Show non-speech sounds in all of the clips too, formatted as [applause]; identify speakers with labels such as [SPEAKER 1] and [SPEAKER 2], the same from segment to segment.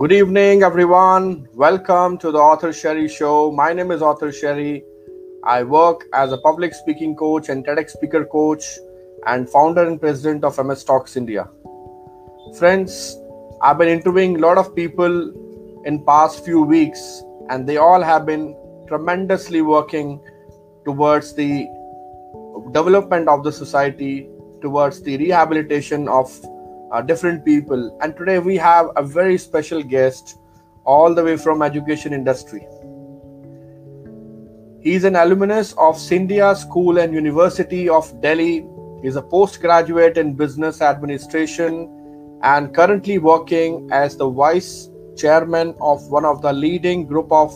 [SPEAKER 1] Good evening, everyone. Welcome to the Author Sherry Show. My name is Author Sherry. I work as a public speaking coach and TEDx speaker coach and founder and president of MS Talks India. Friends, I've been interviewing a lot of people in past few weeks and they all have been tremendously working towards the development of the society, towards the rehabilitation of uh, different people. And today we have a very special guest all the way from education industry. He is an alumnus of Scindia School and University of Delhi. Is a postgraduate in business administration and currently working as the vice chairman of one of the leading group of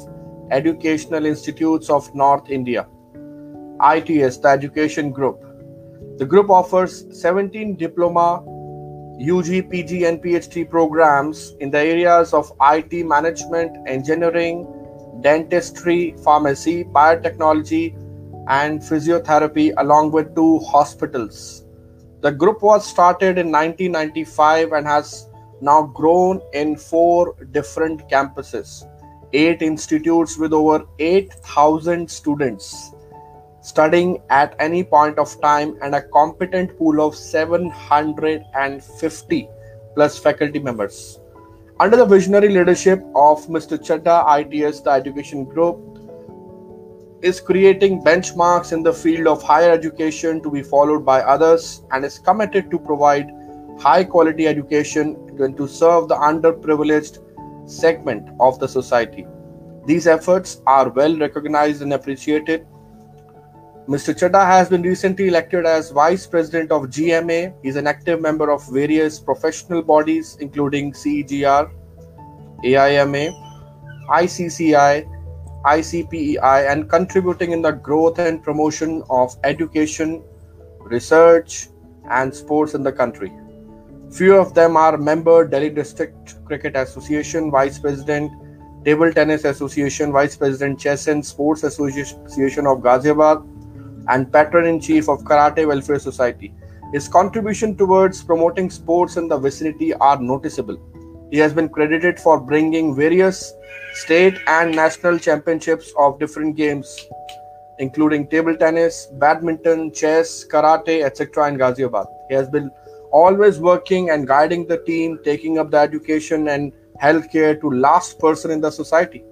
[SPEAKER 1] educational institutes of North India. ITS, the education group. The group offers 17 diploma, UG, PG, and PhD programs in the areas of IT management, engineering, dentistry, pharmacy, biotechnology, and physiotherapy, along with two hospitals. The group was started in 1995 and has now grown in four different campuses, eight institutes with over 8,000 students studying at any point of time, and a competent pool of 750 plus faculty members. Under the visionary leadership of Mr. Chadda, ITS, the education group is creating benchmarks in the field of higher education to be followed by others and is committed to provide high quality education and to serve the underprivileged segment of the society. These efforts are well recognized and appreciated Mr. Chadda has been recently elected as Vice President of GMA. He's an active member of various professional bodies, including CEGR, AIMA, ICCI, ICPEI, and contributing in the growth and promotion of education, research, and sports in the country. Few of them are member Delhi District Cricket Association, Vice President, Table Tennis Association, Vice President Chess and Sports Association of Ghaziabad, and patron in chief of Karate Welfare Society. His contribution towards promoting sports in the vicinity are noticeable. He has been credited for bringing various state and national championships of different games, including table tennis, badminton, chess, karate, etc. in Ghaziabad. He has been always working and guiding the team, taking up the education and healthcare to last person in the society.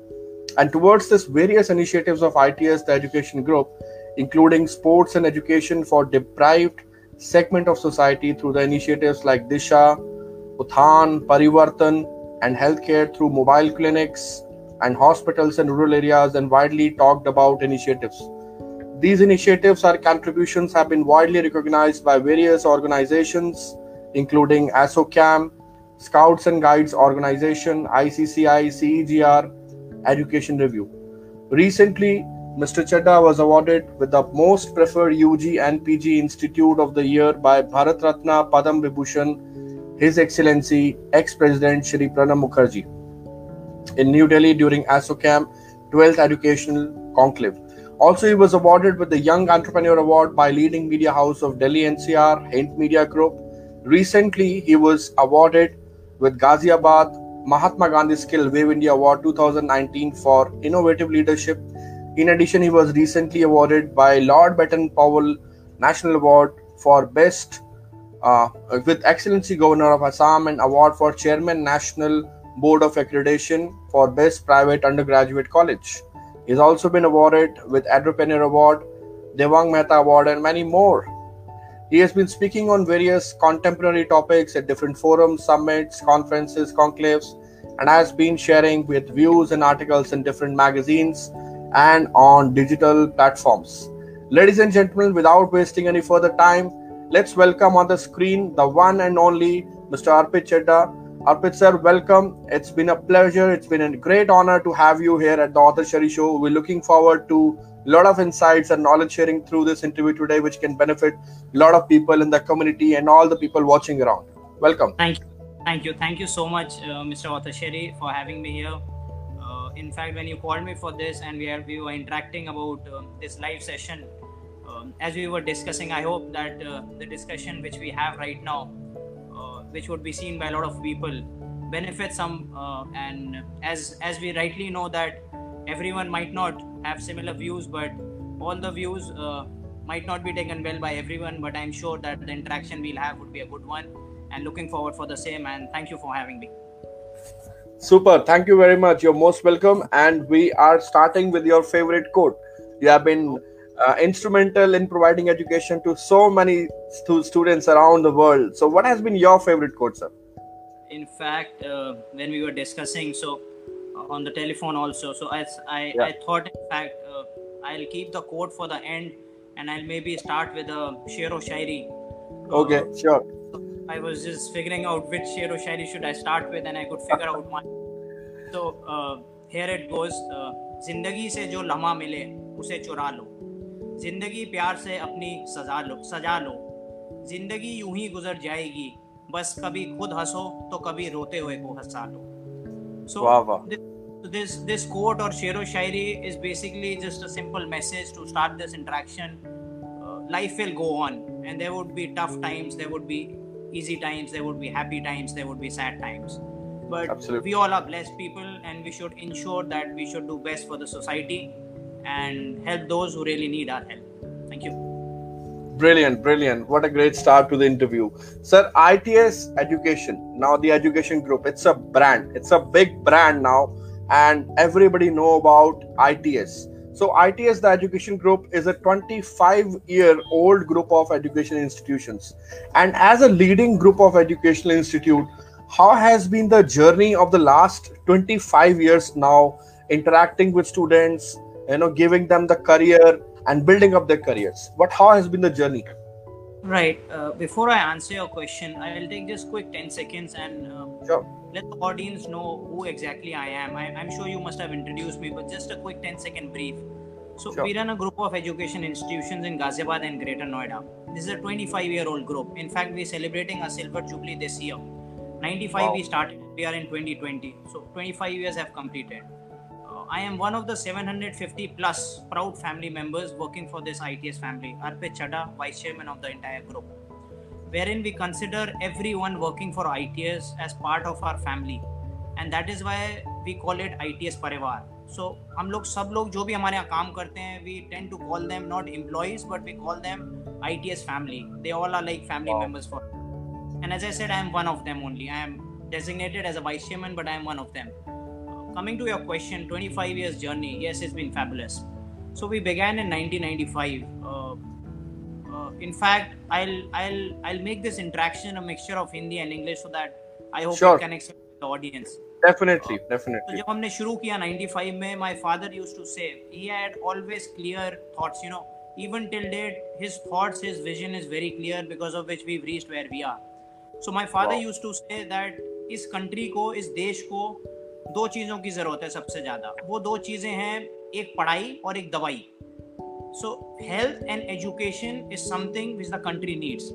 [SPEAKER 1] And towards this various initiatives of ITS, the education group, including sports and education for deprived segment of society through the initiatives like Disha, Uthan, Parivartan, and healthcare through mobile clinics and hospitals in rural areas and widely talked about initiatives. These initiatives or contributions have been widely recognized by various organizations, including ASSOCHAM, Scouts and Guides Organization, ICCI, CEGR, Education Review. Recently, Mr. Chadda was awarded with the Most Preferred UG and PG Institute of the Year by Bharat Ratna Padam Vibhushan, His Excellency ex-President Shri Pranab Mukherjee in New Delhi during ASSOCHAM 12th Educational Conclave. Also, he was awarded with the Young Entrepreneur Award by leading media house of Delhi NCR, Hint Media Group. Recently, he was awarded with Ghaziabad Mahatma Gandhi Skill Wave India Award 2019 for innovative leadership in addition, he was recently awarded by Lord Baden Powell National Award for Best uh, with Excellency Governor of Assam and Award for Chairman National Board of Accreditation for Best Private Undergraduate College. He has also been awarded with Entrepreneur Award, Devang Mehta Award, and many more. He has been speaking on various contemporary topics at different forums, summits, conferences, conclaves, and has been sharing with views and articles in different magazines and on digital platforms. Ladies and gentlemen, without wasting any further time, let's welcome on the screen the one and only Mr. Arpit Chadda. Arpit sir, welcome. It's been a pleasure. It's been a great honor to have you here at the Author Sherry Show. We're looking forward to a lot of insights and knowledge sharing through this interview today, which can benefit a lot of people in the community and all the people watching around. Welcome.
[SPEAKER 2] Thank you. Thank you. Thank you so much, uh, Mr. Author Sherry, for having me here in fact when you called me for this and we are we were interacting about uh, this live session um, as we were discussing i hope that uh, the discussion which we have right now uh, which would be seen by a lot of people benefits some uh, and as as we rightly know that everyone might not have similar views but all the views uh, might not be taken well by everyone but i'm sure that the interaction we'll have would be a good one and looking forward for the same and thank you for having me
[SPEAKER 1] super. Thank you very much. You're most welcome. And we are starting with your favorite quote. You have been uh, instrumental in providing education to so many stu- students around the world. So what has been your favorite quote sir?
[SPEAKER 2] In fact uh, when we were discussing so uh, on the telephone also so as i
[SPEAKER 1] Yeah.
[SPEAKER 2] i thought in fact uh, i'll keep the quote for the end and i'll maybe start with a shero shairi.
[SPEAKER 1] Okay
[SPEAKER 2] Uh,
[SPEAKER 1] sure
[SPEAKER 2] I was just figuring out which Shero Shari should I start with and I could figure out my So uh, here it goes. Uh, ज़िंदगी से जो लम्हा मिले उसे चुरा लो। ज़िंदगी प्यार से अपनी सजा लो सजा लो। ज़िंदगी यूँ ही गुजर जाएगी। बस कभी खुद हंसो तो कभी रोते हुए को हंसा लो। सो दिस दिस कोट और शेर शायरी is basically just a simple message to start this interaction life will go on and there would be tough times there would be times there would be easy times there would be happy times there would be sad times but
[SPEAKER 1] Absolutely.
[SPEAKER 2] we all are blessed people and we should ensure that we should do best for the society and help those who really need our help thank you
[SPEAKER 1] Brilliant, brilliant. What a great start to the interview. Sir, ITS Education, now the education group, it's a brand. It's a big brand now and everybody know about ITS. So ITS the education group is a 25 year old group of education institutions. And as a leading group of educational institute, how has been the journey of the last 25 years now interacting with students, you know, giving them the career and building up their careers? What how has been the journey?
[SPEAKER 2] Right uh, before i answer your question i will take just quick 10 seconds and um,
[SPEAKER 1] sure
[SPEAKER 2] let the audience know who exactly I am. I, am sure you must have introduced me, but just a quick 10 second brief. So,
[SPEAKER 1] Sure.
[SPEAKER 2] we run a group of education institutions in Ghaziabad and Greater Noida. This is a 25 year old group. In fact, we're celebrating our silver jubilee this year. 95
[SPEAKER 1] Wow.
[SPEAKER 2] we started, we are in 2020. So, 25 years have completed. Uh, I am one of the 750 plus proud family members working for this ITS family. Arpit Chadha, vice chairman of the entire group wherein we consider everyone working for ITS as part of our family and that is why we call it ITS परिवार so हम लोग सब लोग जो भी हमारे यहाँ काम करते हैं we tend to call them not employees but we call them ITS family they all are like family
[SPEAKER 1] Wow.
[SPEAKER 2] members for and as I said I am one of them only I am designated as a vice chairman but I am one of them Uh, coming to your question 25 years journey yes it's been fabulous so we began in 1995 uh, uh, in fact i'll i'll i'll make this interaction a mixture of hindi and english so that i hope
[SPEAKER 1] Sure.
[SPEAKER 2] it connects with the audience
[SPEAKER 1] definitely
[SPEAKER 2] तो
[SPEAKER 1] definitely
[SPEAKER 2] जब हमने शुरू किया 95 में my father used to say he had always clear thoughts you know even till date his thoughts his vision is very clear because of which we've reached where we are so my father
[SPEAKER 1] Wow.
[SPEAKER 2] used to say that इस country को इस देश को दो चीज़ों की ज़रूरत है सबसे ज़्यादा वो दो चीज़ें हैं एक पढ़ाई और एक दवाई So, health and education is something which the country needs.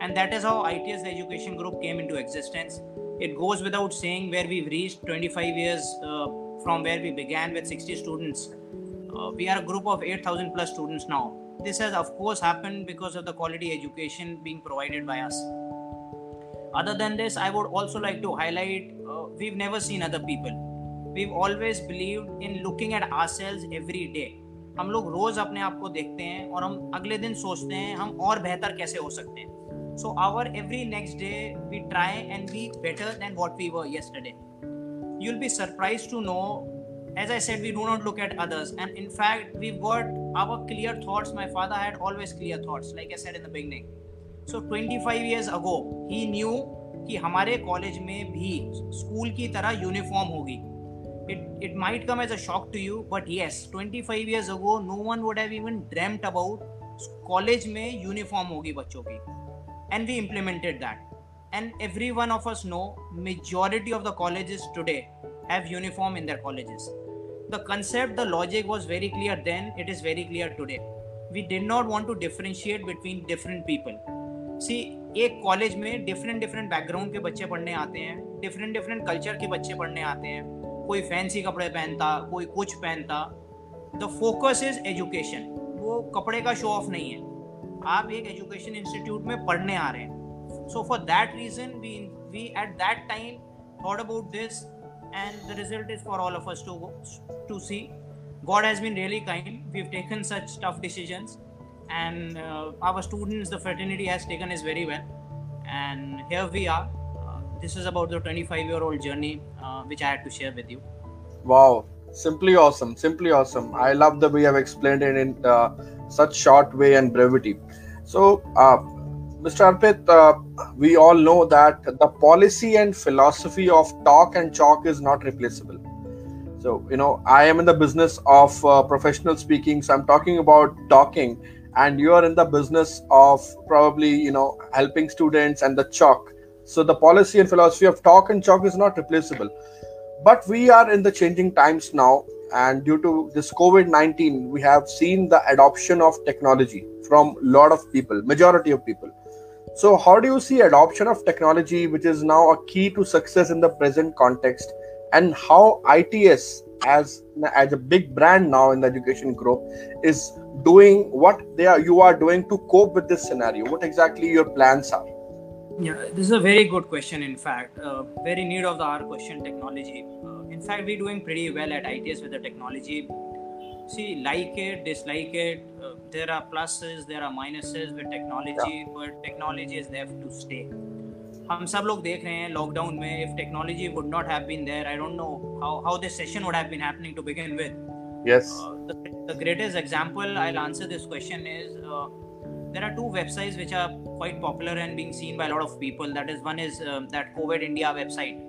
[SPEAKER 2] And that is how ITS, the education group, came into existence. It goes without saying where we've reached 25 years uh, from where we began with 60 students. Uh, we are a group of 8,000 plus students now. This has, of course, happened because of the quality education being provided by us. Other than this, I would also like to highlight uh, we've never seen other people. We've always believed in looking at ourselves every day. हम लोग रोज अपने आप को देखते हैं और हम अगले दिन सोचते हैं हम और बेहतर कैसे हो सकते हैं। So our every next day we try and be better than what we were yesterday you will be surprised to know as I said we do not look at others and in fact we were our clear thoughts my father had always clear thoughts like I said in the beginning so twenty five ago he knew कि हमारे college में भी school की तरह uniform होगी। it it might come as a shock to you but yes 25 years ago no one would have even dreamt about college में uniform होगी बच्चों की and we implemented that and every one of us know majority of the colleges today have uniform in their colleges the concept the logic was very clear then it is very clear today we did not want to differentiate between different people सी एक college में different different background के बच्चे पढ़ने आते हैं different different culture के बच्चे पढ़ने आते हैं कोई फैंसी कपड़े पहनता, कोई कुछ पहनता द फोकस इज़ एजुकेशन वो कपड़े का शो ऑफ़ नहीं है। आप एक एजुकेशन इंस्टीट्यूट में पढ़ने आ रहे हैं। So for that reason we we at that time thought about this and the result is for all of us to to see God has been really kind we have taken such tough decisions and our students the fraternity has taken is very well and here we are This is about the 25 year old journey uh, which I had to share with you.
[SPEAKER 1] Wow, simply awesome, simply awesome. I love the way you have explained it in uh, such short way and brevity. So, uh, Mr. Arpit, uh, we all know that the policy and philosophy of talk and chalk is not replaceable. So, you know, I am in the business of uh, professional speaking, so I'm talking about talking, and you are in the business of probably, you know, helping students and the chalk. So, the policy and philosophy of talk and chalk is not replaceable. But we are in the changing times now and due to this covid-19 we have seen the adoption of technology from a lot of people majority of people. So how do you see adoption of technology which is now a key to success in the present context and how its as as a big brand now in the education group is doing what they are you are doing to cope with this scenario? What exactly your plans are
[SPEAKER 2] yeah, this is a very good question. In fact, uh, very need of the hour question. Technology. Uh, in fact, we're doing pretty well at ITS with the technology. See, like it, dislike it. Uh, there are pluses, there are minuses with technology, yeah. but technology is there to stay. हम सब लोग देख रहे हैं lockdown में if technology would not have been there I don't know how how this session would have been happening to begin with
[SPEAKER 1] yes
[SPEAKER 2] uh, the, the greatest example i'll answer this question is uh, there are two websites which are quite popular and being seen by a lot of people that is one is uh, that covid india website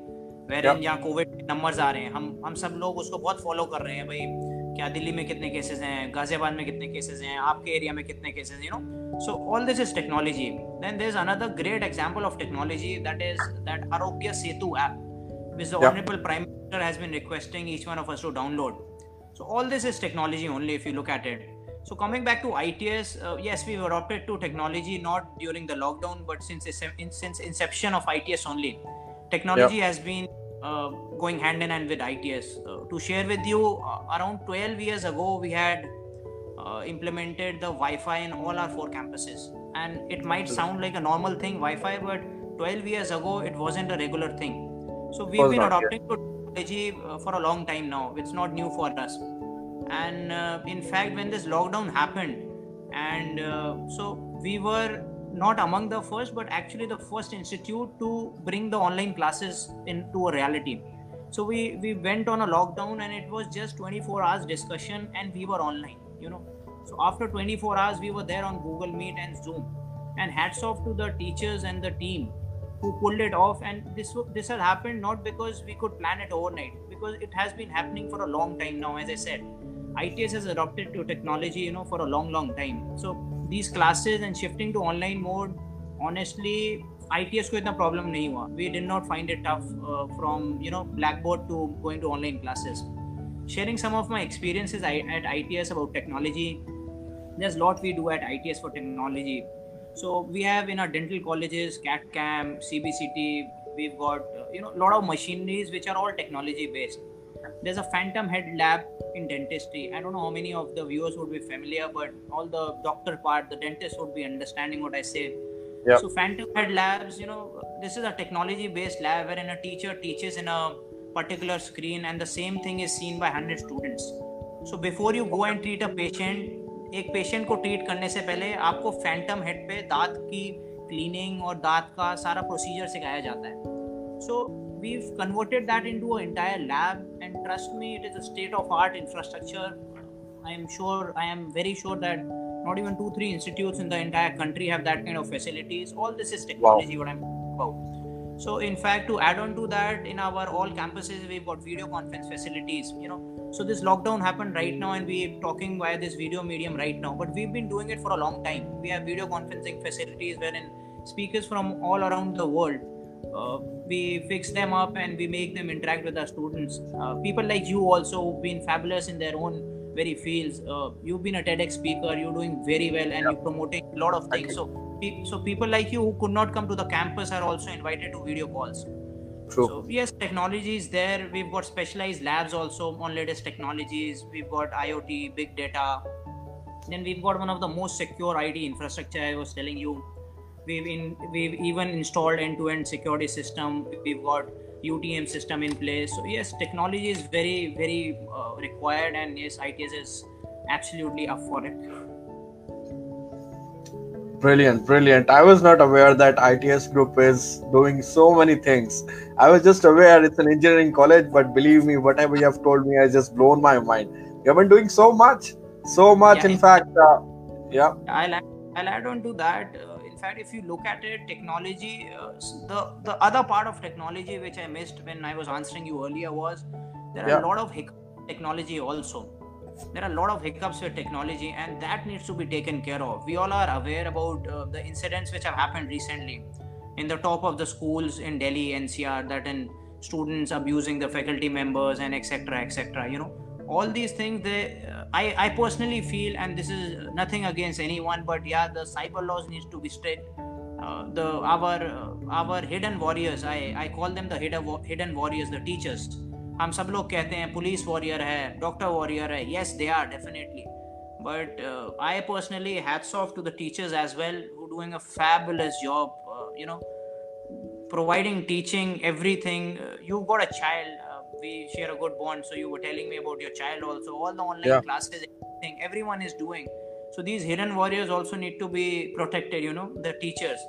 [SPEAKER 2] where wherein यहाँ Covid numbers आ रहे हैं हम हम सब लोग उसको बहुत फॉलो कर रहे हैं भाई क्या दिल्ली में कितने केसेस हैं गाजियाबाद में कितने केसेस हैं आपके एरिया में कितने cases you know so all this is technology then there is another great example of technology that is that Aarogya Setu app which the yeah. honorable prime minister has been requesting each one of us to download so all this is technology only if you look at it so coming back to ITS, uh, yes, we've adopted to technology not during the lockdown, but since since inception of ITS only, technology yep. has been uh, going hand in hand with ITS. Uh, to share with you, uh, around 12 years ago, we had uh, implemented the Wi-Fi in all our four campuses, and it might sound like a normal thing, Wi-Fi, but 12 years ago, it wasn't a regular thing. So we've been adopting to technology uh, for a long time now. It's not new for us and uh, in fact when this lockdown happened and uh, so we were not among the first but actually the first institute to bring the online classes into a reality. So we we went on a lockdown and it was just 24 hours discussion and we were online you know. So after 24 hours we were there on google meet and zoom. And hats off to the teachers and the team who pulled it off. And this this has happened not because we could plan it overnight because it has been happening for a long time now as i said ITS has adopted to technology, you know, for a long, long time. So these classes and shifting to online mode, honestly, ITS ko itna problem nahi हुआ. We did not find it tough uh, from you know Blackboard to going to online classes. Sharing some of my experiences at ITS about technology. There's a lot we do at ITS for technology. So we have in our dental colleges, CAD-CAM, CBCT. We've got uh, you know a lot of machineries which are all technology based. There's a Phantom Head Lab in dentistry i don't know how many of the viewers would be familiar but all the doctor part the dentist would be understanding what i say
[SPEAKER 1] yep.
[SPEAKER 2] so phantom head labs you know this is a technology based lab wherein a teacher teaches in a particular screen and the same thing is seen by 100 students so before you go and treat a patient एक patient को treat करने से पहले आपको Phantom head पे दांत की cleaning और दांत का सारा प्रोसीजर सिखाया जाता है सो we've converted that into an entire lab and trust me it is a state of art infrastructure. I am sure i am very sure that not even two three institutes in the entire country have that kind of facilities. All this is technology wow. what i'm about. So in fact to add on to that in our all campuses we've got video conference facilities you know. So this lockdown happened right now and we're talking via this video medium right now. But we've been doing it for a long time. We have video conferencing facilities wherein speakers from all around the world uh, we fix them up and we make them interact with our students. Uh, people like you also have been fabulous in their own very fields. Uh, you've been a TEDx speaker. You're doing very well and you're promoting a lot of things. So, so people like you who could not come to the campus are also invited to video calls.
[SPEAKER 1] True.
[SPEAKER 2] So yes, technology is there. We've got specialized labs also on latest technologies. We've got IoT, big data. Then we've got one of the most secure IT infrastructure I was telling you we've in we've even installed end-to-end security system we've got UTM system in place. So yes, technology is very very uh, required, and yes, ITS is absolutely up for it.
[SPEAKER 1] Brilliant, brilliant. I was not aware that ITS Group is doing so many things. I was just aware it's an engineering college, but believe me, whatever you have told me has just blown my mind. You have been doing so much, so much. Yeah, in fact, uh, yeah.
[SPEAKER 2] I'll add, I'll add on to that. In fact, if you look at it, technology, uh, the the other part of technology which I missed when I was answering you earlier was there are yeah. a lot of hiccups. technology also there are a lot of hiccups with technology and that needs to be taken care of we all are aware about uh, the incidents which have happened recently in the top of the schools in delhi ncr that in students abusing the faculty members and etc etc you know all these things they uh, i i personally feel and this is nothing against anyone but yeah the cyber laws needs to be strict uh, the our uh, our hidden warriors i i call them the hidden hidden warriors the teachers हम सब लोग कहते हैं police warrior है doctor warrior है yes they are definitely but uh, i personally hats off to the teachers as well who doing a fabulous job uh, you know providing teaching everything uh, you've uh, we share a good bond so you were telling me about your child also all the online yeah. classes everything everyone is doing so these hidden warriors also need to be protected you know the teachers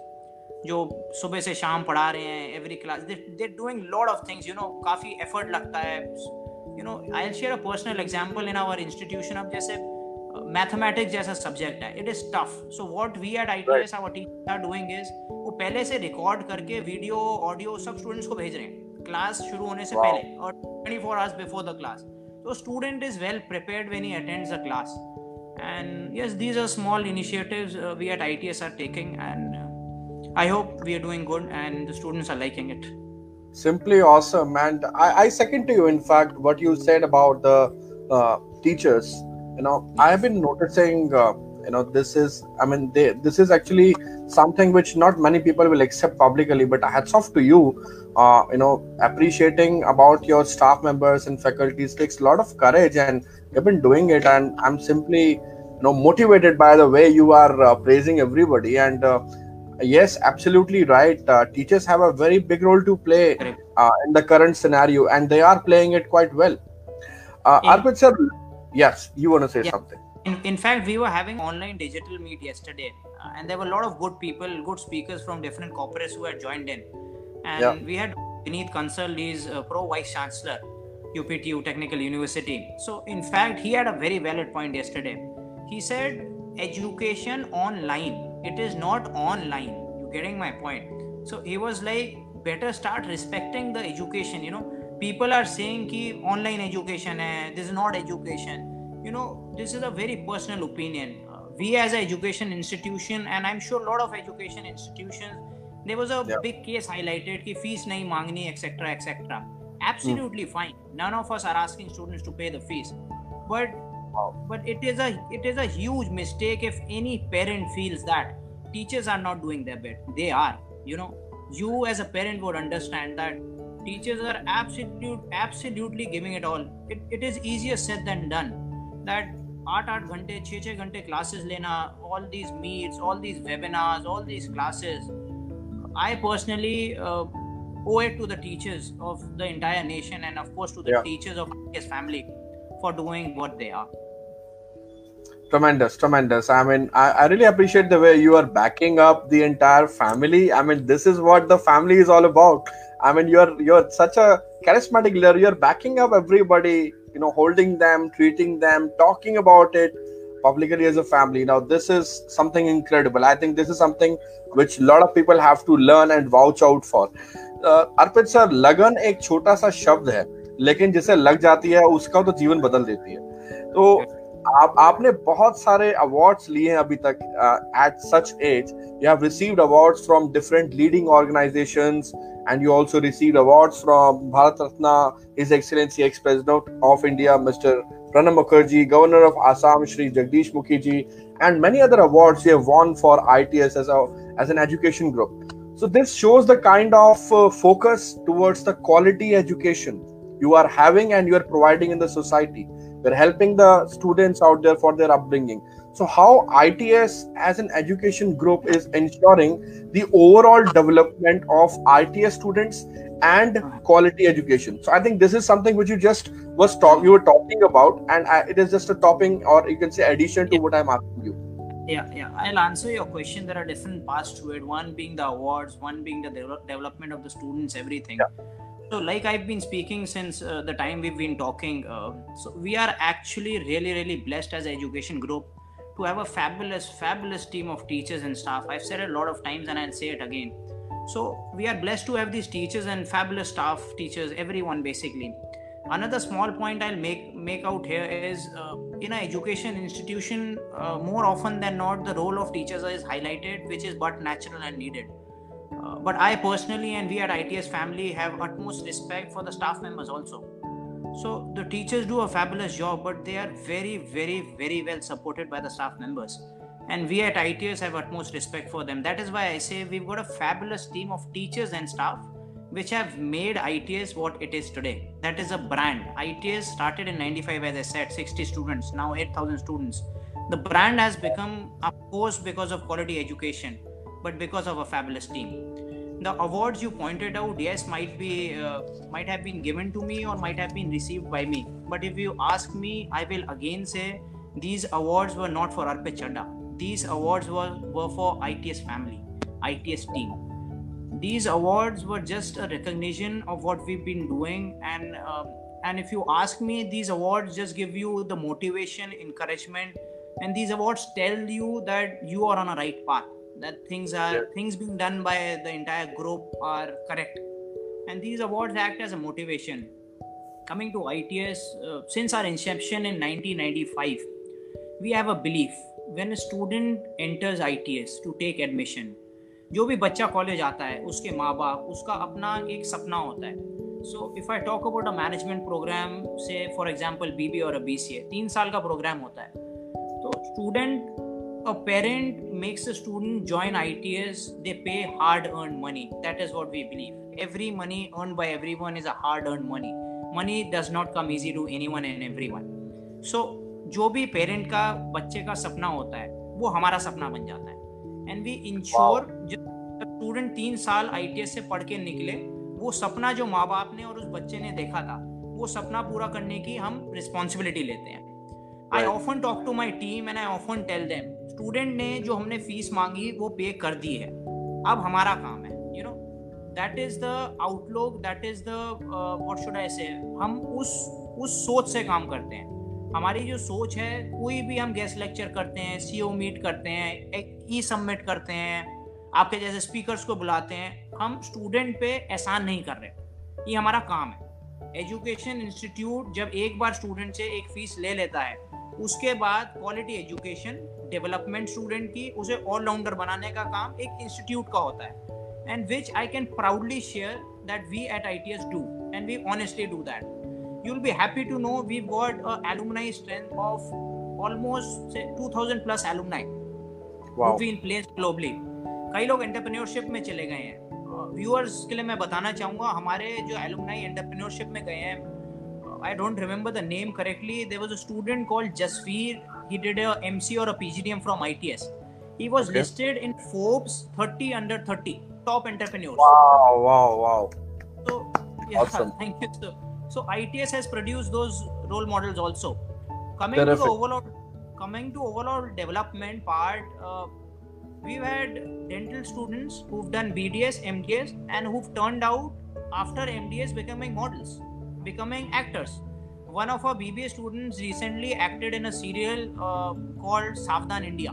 [SPEAKER 2] जो सुबह से शाम पढ़ा रहे हैं every class they doing lot of things you know काफ़ी effort लगता है you know I share a personal example in our institution अब जैसे मैथमेटिक्स uh, जैसा सब्जेक्ट है it is tough so what we at ITS our teachers are doing is वो पहले से रिकॉर्ड करके वीडियो ऑडियो सब स्टूडेंट्स को भेज रहे हैं क्लास शुरू होने से wow. पहले और 24 आवर्स बिफोर द क्लास तो student is well prepared when he attends the class and yes these are small initiatives uh, we at its are taking and uh, I hope we are doing good and the students are liking it.
[SPEAKER 1] Simply awesome. And I, I second to you, in fact, what you said about the uh, teachers. You know, I have been noticing, uh, you know, this is, I mean, they, this is actually something which not many people will accept publicly, but hats off to you. Uh, you know, appreciating about your staff members and faculties takes a lot of courage, and you've been doing it. And I'm simply, you know, motivated by the way you are uh, praising everybody. And uh, yes absolutely right uh, teachers have a very big role to play uh, in the current scenario and they are playing it quite well uh, Arpit sir yes you want to say yeah. something
[SPEAKER 2] in, in fact we were having online digital meet yesterday uh, and there were a lot of good people good speakers from different corporates who had joined in. And yeah. we had Vineet Kansal is pro vice chancellor UPTU Technical University. So in fact he had a very valid point yesterday. He said education online it is not online. You're getting my point? So he was like better start respecting the education. You know people are saying ki online education hai this is not education you know this is a very personal opinion. Uh, we as an education institution and i'm sure a lot of education institutions there was a yeah. big case highlighted ki fees nahi mangni etc etc absolutely mm. fine. None of us are asking students to pay the fees. But but it is a it is a huge mistake if any parent feels that teachers are not doing their bit. They are you know. You as a parent would understand that teachers are absolute absolutely giving it all. It, it is easier said than done that आठ आठ घंटे छः छः घंटे classes लेना all these meets all these webinars all these classes I personally uh, owe it to the teachers of the entire nation and of course to the yeah. teachers of his family for doing what they are
[SPEAKER 1] tremendous tremendous i mean I, I, really appreciate the way you are backing up the entire family i mean this is what the family is all about i mean you're you're such a charismatic leader you're backing up everybody you know holding them treating them talking about it publicly as a family now this is something incredible i think this is something which a lot of people have to learn and vouch out for uh, arpit sir lagan एक छोटा सा शब्द है लेकिन जिसे लग जाती है उसका तो जीवन बदल देती है तो आप आपने बहुत सारे अवार्ड्स लिए हैं अभी तक at such age you have received awards from different leading organisations and you also received awards from Bharat Ratna his excellency ex president of India mister Pranab Mukherjee governor of Assam Shri Jagdish Mukhi ji and many other awards you have won for ITS as a as an education group. So this shows the kind of uh, focus towards the quality education you are having and you are providing in we're helping the students out there for their upbringing So, how ITS as an education group is ensuring the overall development of ITS students and uh-huh. quality education. So, I think this is something which you just was talk you were talking about, and I, it is just a topping, or you can say addition to what I'm asking you.
[SPEAKER 2] Yeah, yeah. I'll answer your question. There are different parts to it. One being the awards, one being the de- development of the students, everything.
[SPEAKER 1] Yeah.
[SPEAKER 2] So, like I've been speaking since uh, the time we've been talking, uh, so we are actually really, really blessed as education group to have a fabulous, fabulous team of teachers and staff. I've said it a lot of times and I'll say it again. So we are blessed to have these teachers and fabulous staff, teachers, everyone basically. Another small point I'll make make out here is uh, in an education institution, uh, more often than not, the role of teachers is highlighted, which is but natural and needed. Uh, but I personally and we at ITS family have utmost respect for the staff members also so the teachers do a fabulous job, but they are very, very, very well supported by the staff members. And we at ITS have utmost respect for them. That is why I say we've got a fabulous team of teachers and staff which have made ITS what it is today. That is a brand. ITS started in 95, as I said, 60 students, now 8,000 students. The brand has become, of course, because of quality education, but because of a fabulous team. The awards you pointed out yes might be uh, might have been given to me or might have been received by me. But if you ask me i will again say these awards were not for arpit chadda these awards were, were for its family its team. These awards were just a recognition of what we've been doing and uh, and if you ask me these awards just give you the motivation encouragement and these awards tell you that you are on a right path that things are yeah. things being done by the entire group are correct and these awards act as a motivation coming to its uh, since our inception in 1995 we have a belief when a student enters its to take admission जो भी बच्चा college आता है उसके माँ बाप उसका अपना एक सपना होता है so if I talk about a management programme से फॉर एग्जांपल बीबी और अ बीसीए तीन साल का प्रोग्राम होता है तो student a parent makes a student join ITS, they pay hard earned money. That is what we believe. Every money earned by everyone is a hard earned money. Money does not come easy to anyone and everyone. So, जो भी parent का बच्चे का सपना होता है वो हमारा सपना बन जाता है एंड वी इंश्योर स्टूडेंट तीन साल आई से पढ़ के निकले वो सपना जो माँ बाप ने और उस बच्चे ने देखा था वो सपना पूरा करने की हम रिस्पॉन्सिबिलिटी लेते हैं I often talk to my team and I often tell them student ने जो हमने फ़ीस मांगी, वो पे कर दी है। अब हमारा काम है you know that is the outlook that is the what should I say हम उस उस सोच से काम करते हैं। हमारी जो सोच है, कोई भी हम गेस्ट लेक्चर करते हैं सीओ मीट करते हैं ई सबमिट करते हैं, आपके जैसे स्पीकर्स को बुलाते हैं, हम स्टूडेंट पे एहसान नहीं कर रहे। ये हमारा काम है। एजुकेशन इंस्टीट्यूट जब एक बार स्टूडेंट से एक फ़ीस ले लेता है उसके बाद क्वालिटी एजुकेशन डेवलपमेंट स्टूडेंट की उसे ऑलराउंडर बनाने का काम एक इंस्टीट्यूट का होता है। And which I can proudly share that we at I T S do and we honestly do that be happy to know we've got a alumni strength of almost say 2000 plus alumni. Wow. who've been placed कई लोग entrepreneurship में चले गए हैं। Viewers uh, के लिए मैं बताना चाहूँगा हमारे जो एलुमनाई एंटरप्रेन्योरशिप में गए हैं I don't remember the name correctly. There was a student called Jasveer. He did a MC or a PGDM from ITS. He was okay. listed in Forbes 30 under 30 top entrepreneurs.
[SPEAKER 1] Wow, wow, wow.
[SPEAKER 2] So, yeah, awesome. [laughs] thank you. So, so ITS has produced those role models also. Coming Terrific. to the overall, coming to overall development part, uh, we've had dental students who've done BDS, MDS, and who've turned out after MDS becoming models becoming actors. One of our BBA students recently acted in a serial uh, called Savdan India.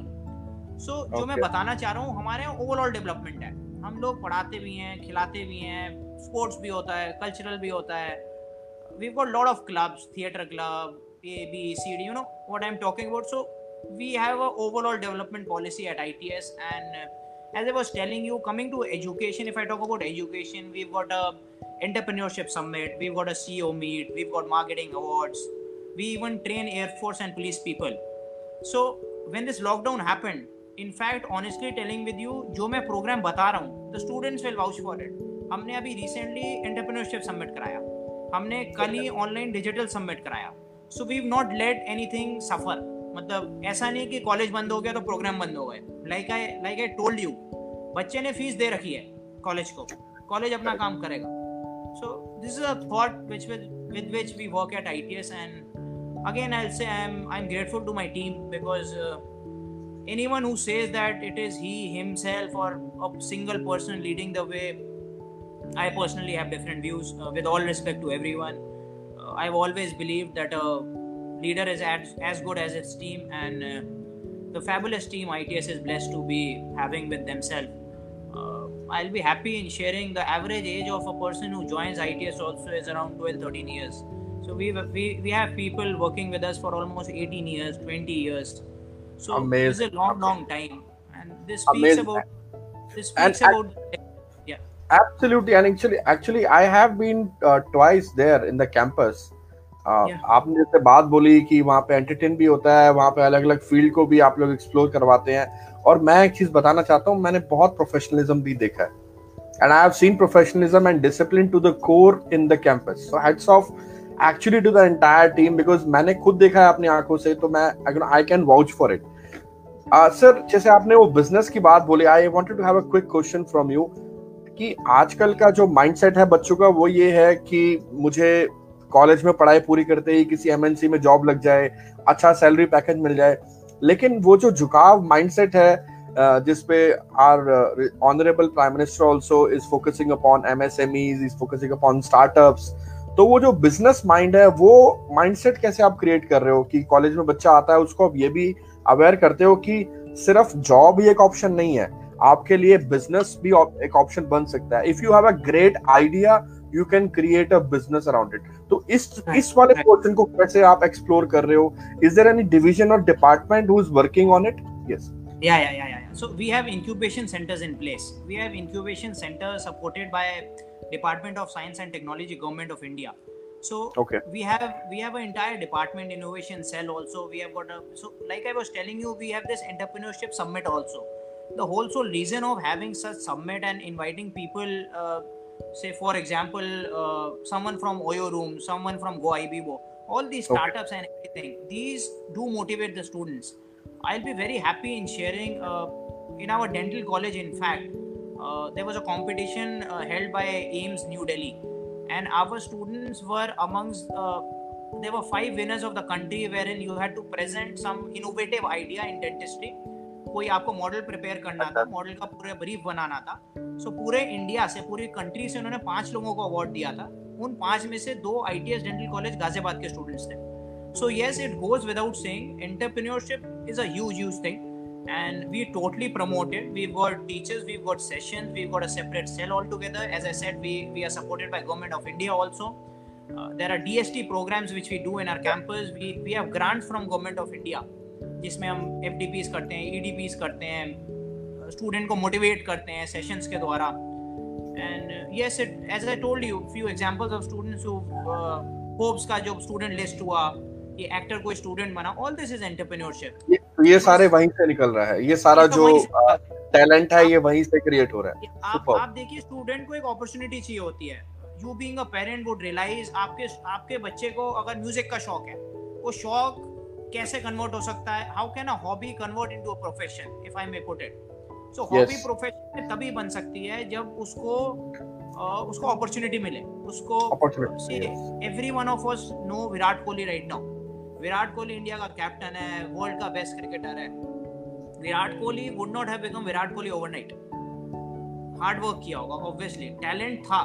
[SPEAKER 2] So so, okay. जो मैं बताना चाह रहा हूँ हमारे यहाँ overall development है हम लोग पढ़ाते भी हैं खिलाते भी हैं स्पोर्ट्स भी होता है कल्चरल भी होता है we got lot of clubs theatre club A B C D you know what I am talking about so we have a overall development policy at ITS and uh, as I was telling you coming to education if I talk about education we've got a entrepreneurship summit, we've got a CEO meet, we've got marketing awards, we even train Air Force and police people. So when this lockdown happened, in fact, honestly telling with you, जो मैं programme बता रहा हूँ the students will vouch for it. हमने अभी recently entrepreneurship summit कराया हमने कल ही ऑनलाइन डिजिटल सबमिट कराया so we not let anything suffer मतलब ऐसा नहीं कि कॉलेज बंद हो गया तो प्रोग्राम बंद हो गए। Like I like I told you बच्चे ने फ़ीस दे रखी है कॉलेज को। कॉलेज अपना काम करेगा। So this is a thought which with with which we work at I T S and again I say I am I am grateful to my team because any one who says that it is he himself or a single person leading the way I personally have different views with all respect to to everyone. Uh, I've always believed that leader is as, as good as its team and uh, the fabulous team ITS is blessed to be having with themselves I'll be happy in sharing the average age of a person who joins ITS also is around 12 13 years. So we we, we have people working with us for almost 18 years, 20 years. So Amazing. it's a long, long time. And this speaks Amazing. about this speaks and, about yeah.
[SPEAKER 1] Absolutely, and actually, actually, I have been uh, twice there in the campus. आपने जैसे बात बोली कि वहाँ पे entertain भी होता है वहाँ पे अलग अलग फ़ील्ड को भी आप लोग एक्सप्लोर करवाते हैं। और मैं एक चीज़ बताना चाहता हूँ मैंने बहुत प्रोफेशनलिज्म भी देखा है। And I have seen professionalism and discipline to the core in the campus so heads of actually to the entire team because मैंने खुद देखा है अपनी आँखों से तो मैं I can vouch for it sir जैसे आपने वो बिज़नेस की बात बोली I wanted to have a quick question from you कि आजकल का जो माइंडसेट है बच्चों का वो ये है कि मुझे कॉलेज में पढ़ाई पूरी करते ही किसी एमएनसी में जॉब लग जाए अच्छा सैलरी पैकेज मिल जाए। लेकिन वो जो झुकाव माइंडसेट है जिसपे our honourable prime minister also is focusing upon MSMEs is focusing upon startups तो वो जो बिज़नेस माइंड है, वो माइंडसेट कैसे आप क्रिएट कर रहे हो कि कॉलेज में बच्चा आता है, उसको आप ये भी अवेयर करते हो कि सिर्फ़ जॉब ही एक ऑप्शन नहीं है, आपके लिए बिज़नेस भी एक ऑप्शन बन सकता है। If you have a great idea you can create a business around it तो इस इस वाले पोर्शन को कैसे आप एक्सप्लोर कर रहे हो इज देयर एनी डिवीजन और department who is working on it yes
[SPEAKER 2] yeah yeah yeah yeah so we have incubation centers in place we have incubation centers supported by department of science and technology government of india so okay. we have we have an entire department innovation cell also we have got a so like i was telling you we have this entrepreneurship summit also the whole sole reason of having such summit and inviting people uh, say for example uh, someone from oyo room someone from Goibibo all these startups okay. and everything these do motivate the students. I'll be very happy in sharing uh, in our dental college in fact uh, there was a competition uh, held by AIIMS new delhi. And our students were amongst uh, there were five winners of the country wherein you had to present some innovative idea in dentistry कोई आपको model prepare करना था model का पूरा brief बनाना था सो पूरे India से पूरी कंट्री से उन्होंने पाँच लोगों को अवार्ड दिया था उन पाँच में से दो आईटीएस डेंटल कॉलेज गाजियाबाद के स्टूडेंट्स थे so yes it goes without saying entrepreneurship is a huge huge thing and we totally promote it we've got teachers we've got sessions we've got a separate cell altogether as i said we we are supported by government of india also uh, there are dst programs which we do in our campus we we have grants from government of india जिसमें हम F करते हैं ई e करते हैं student को motivate करते हैं sessions के द्वारा। And yes it as I told you few examples of students who hopes का जो स्टूडेंट लिस्ट हुआ ये एक्टर कोई स्टूडेंट बना ऑल दिस इज़ एंटरप्रेन्योरशिप
[SPEAKER 1] ये, ये सारे वहीं से निकल रहा है। ये सारा तो जो टैलेंट है ये वहीं से क्रिएट हो रहा है।
[SPEAKER 2] आप आप देखिए स्टूडेंट को एक अपॉर्चुनिटी चाहिए होती है। You being a parent would realise आपके आपके बच्चे को अगर म्यूज़िक का शौक है वो शौक कैसे कन्वर्ट हो सकता है? How can a hobby convert into a profession if I may put it so hobby profession तभी बन सकती है जब उसको uh, उसको अपॉर्चुनिटी मिले। उसको every one of us know Virat Kohli right now Virat Kohli India का कैप्टन है वर्ल्ड का बेस्ट क्रिकेटर है। Virat Kohli would not have become Virat Kohli overnight hard work किया होगा ऑब्वियसली टैलेंट था।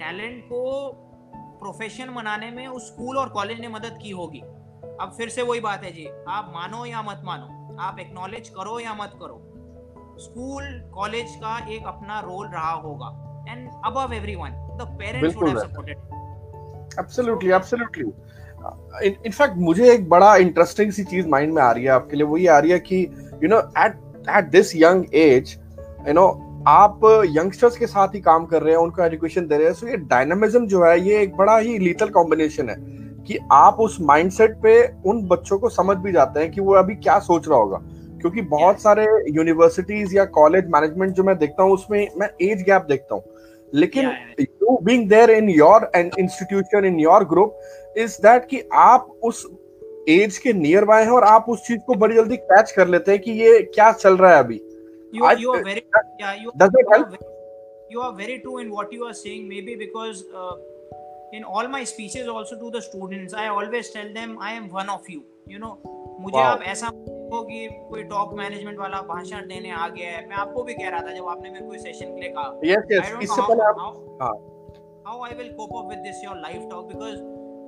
[SPEAKER 2] टैलेंट को प्रोफेशन बनाने में उस स्कूल और कॉलेज ने मदद की होगी। अब फिर से वही बात है जी। आप मानो या मत मानो आप एक्नॉलेज करो या मत करो स्कूल कॉलेज का एक अपना रोल रहा होगा। And above everyone the parents would have supported
[SPEAKER 1] absolutely absolutely in fact मुझे एक बड़ा इंटरेस्टिंग सी चीज़ माइंड में आ रही है आपके लिए। वो ये आ रही है कि you know at at this young age you know आप यंगस्टर्स के साथ ही काम कर रहे हैं उनको एजुकेशन दे रहे हैं। सो ये डायनामिज्म जो है ये एक बड़ा ही लीथल कॉम्बिनेशन है। कि आप उस माइंडसेट पे उन बच्चों को समझ भी जाते हैं कि वो अभी क्या सोच रहा होगा। क्योंकि बहुत सारे यूनिवर्सिटीज या कॉलेज मैनेजमेंट जो मैं देखता हूँ उसमें मैं एज गैप देखता हूँ। लेकिन you being there in your and institution in your group is that कि आप उस एज के नियर बाय हैं और आप उस चीज़ को बड़ी जल्दी कैच कर लेते हैं कि ये क्या चल रहा है अभी।
[SPEAKER 2] You
[SPEAKER 1] I-
[SPEAKER 2] you are very yeah you
[SPEAKER 1] does that
[SPEAKER 2] you are
[SPEAKER 1] help?
[SPEAKER 2] in what you are saying maybe because uh, in all my speeches also to the students i always tell them i am one of you you know मुझे
[SPEAKER 1] Wow.
[SPEAKER 2] आप ऐसा मत देखो कि कोई top management वाला भाषण देने आ गया है मैं आपको भी कह रहा था जब आपने मेरे को सेशन के लिए कहा
[SPEAKER 1] यस
[SPEAKER 2] I
[SPEAKER 1] यस
[SPEAKER 2] don't
[SPEAKER 1] इससे
[SPEAKER 2] know
[SPEAKER 1] पहले
[SPEAKER 2] how,
[SPEAKER 1] आप
[SPEAKER 2] how,
[SPEAKER 1] हाँ.
[SPEAKER 2] how I will cope up with this your live talk because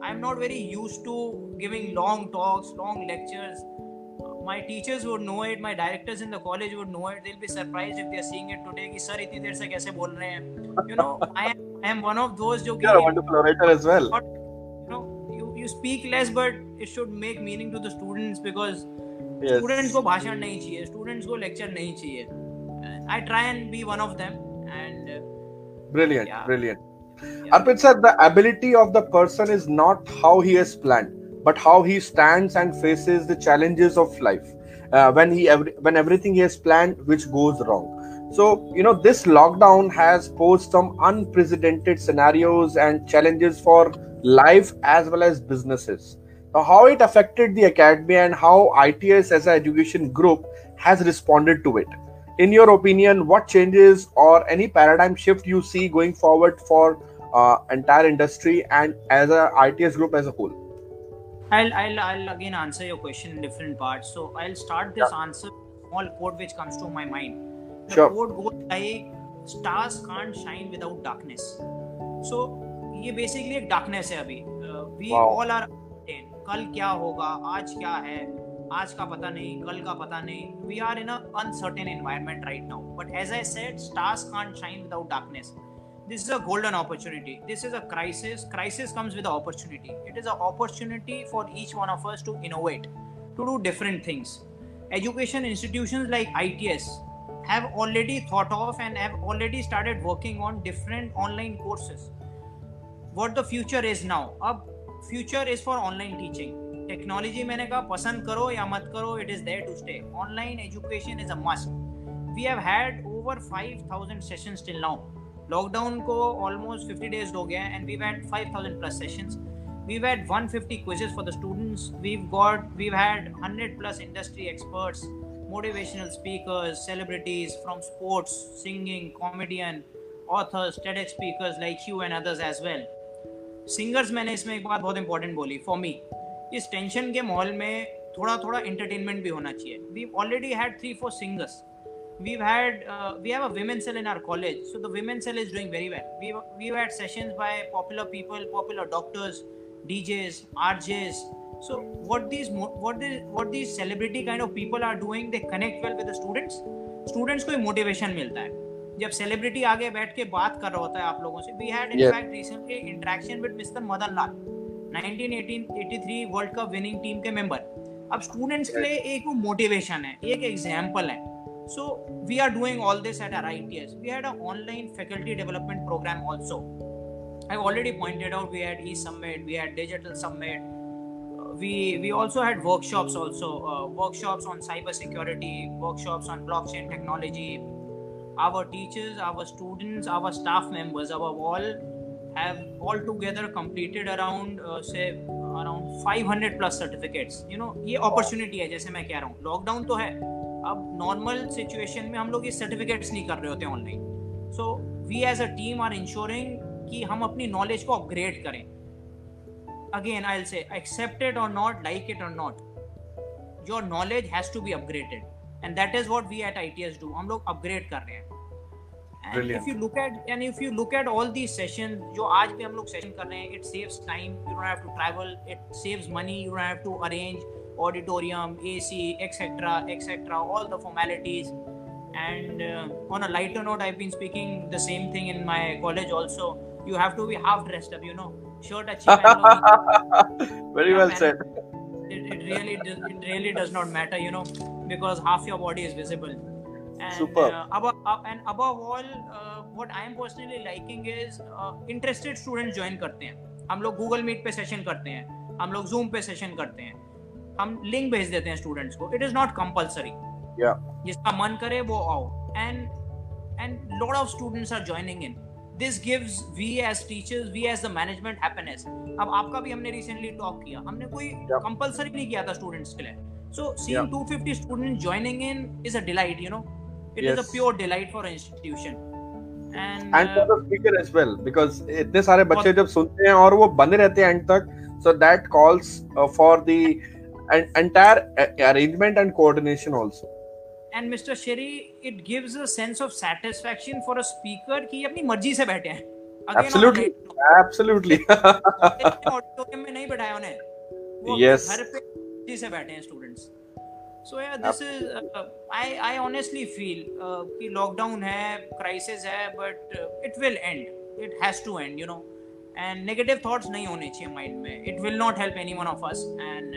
[SPEAKER 2] I'm not very used to giving long talks, long lectures. My teachers would know it, my directors in the college would know it. They'll be surprised if they're seeing it today कि sir इतनी देर से कैसे बोल रहे हैं. You know, I am, I am one of those जो कि
[SPEAKER 1] you're a wonderful orator as well
[SPEAKER 2] you know you you speak less but it should make meaning to the students because
[SPEAKER 1] yes
[SPEAKER 2] students को भाषण नहीं चाहिए, students को lecture नहीं चाहिए. I try and be one of them and uh,
[SPEAKER 1] brilliant
[SPEAKER 2] Yeah.
[SPEAKER 1] brilliant
[SPEAKER 2] yeah.
[SPEAKER 1] Arpit sir, the ability of the person is not how he has planned, but how he stands and faces the challenges of life uh, when he every, when everything he has planned which goes wrong. so you know this lockdown has posed some unprecedented scenarios and challenges for life as well as businesses. Now, how it affected the academy and how ITS as an education group has responded to it. In your opinion, what changes or any paradigm shift you see going forward for uh, entire industry and as a ITS group as a whole?
[SPEAKER 2] I'll, I'll, I'll again answer your question in different parts. So I'll start this answer with small quote which comes to my mind. The
[SPEAKER 1] Sure.
[SPEAKER 2] quote goes like, "Stars can't shine without darkness." So ये basically एक darkness है अभी. Uh, all are uncertain. कल क्या होगा? आज क्या है? आज का पता नहीं, कल का पता नहीं. We are in a uncertain environment right now. But as I said, stars can't shine without darkness. this is a golden opportunity this is a crisis crisis comes with an opportunity it is an opportunity for each one of us to innovate to do different things education institutions like its have already thought of and have already started working on different online courses what the future is now अब future is for online teaching technology मैंने कहा पसंद करो या मत करो it is there to stay online education is a must we have had over 5000 sessions till now lockdown को almost 50 days हो गया and we've had 5000 plus sessions we've had 150 quizzes for the students we've got we've had 100 plus industry experts motivational speakers celebrities from sports singing comedian authors TEDx speakers like you and others as well singers मैंने इसमें एक बात बहुत important बोली for me इस tension के माहौल में थोड़ा थोड़ा एंटरटेनमेंट भी होना चाहिए we already had three four singers we've had uh, we have a women cell in our college so the women cell is doing very well we we've had sessions by popular people popular doctors djs rjs so what these what these what these celebrity kind of people are doing they connect well with the students students को motivation मिलता है जब celebrity आगे बैठ के बात कर रहा होता है आप लोगों से we had. In fact recently interaction with mister Madan Lal 1983 world cup winning team के मेंबर अब स्टूडेंट्स के लिए एक वो मोटिवेशन है एक एग्जांपल है so we are doing all this at our ITS we had an online faculty development program also I've already pointed out we had e-summit we had digital summit Uh, we we also had workshops also uh, workshops on cyber security workshops on blockchain technology our teachers our students our staff members our all have all together completed around uh, say around 500 plus certificates you know ये opportunity है जैसे मैं कह रहा हूँ lockdown तो है अब नॉर्मल सिचुएशन में हम लोग ये सर्टिफिकेट्स नहीं कर रहे होते online so we as a team are ensuring कि हम अपनी नॉलेज को अपग्रेड करें again i'll say accept it or not like it or not your knowledge has to be upgraded. And that is what we at ITS do. हम लोग upgrade कर and if you look at and if you look at all these sessions जो आज भी हम लोग session it saves time. You don't have to travel. It saves money. You don't have to arrange auditorium AC etc etc all the formalities. And uh, on a lighter note I've been speaking the same thing in my college also. You have to be half dressed up you know. Shirt अच्छी
[SPEAKER 1] Very well said.
[SPEAKER 2] it, it really it really does not matter you know because half your body is visible and
[SPEAKER 1] Superb.
[SPEAKER 2] uh, above uh, and above all uh, what i am personally liking is uh, interested students join करते हैं हम लोग Google meet पे session करते हैं हम लोग zoom पे सेशन करते हैं हम लिंक भेज देते हैं स्टूडेंट्स को it is not compulsory
[SPEAKER 1] Yeah.
[SPEAKER 2] जिसका मन करे वो आओ and and lot of students are joining in this gives we as teachers we as the management happiness अब आपका भी हमने रिसेंटली टॉक किया हमने कोई कंपलसरी नहीं किया था स्टूडेंट्स के लिए so seeing 250 students joining in is a delight you no it is a pure delight for institution
[SPEAKER 1] and for the speaker as well because इतने सारे बच्चे जब सुनते हैं और वो बने रहते हैं एंड तक so that calls for the entire arrangement and coordination also
[SPEAKER 2] And mr sherry it gives a sense of satisfaction for a speaker कि अपनी मर्ज़ी से बैठे हैं।
[SPEAKER 1] absolutely. absolutely. [laughs]
[SPEAKER 2] ऑडिटोरियम में नहीं बैठाया उन्हें। वो
[SPEAKER 1] yes.
[SPEAKER 2] घर पे मर्ज़ी से बैठे हैं students so yeah this is I I honestly feel कि लॉकडाउन है क्राइसिस है but it will end it has to end you know and negative thoughts नहीं होने चाहिए माइंड में। It will not help any one of us and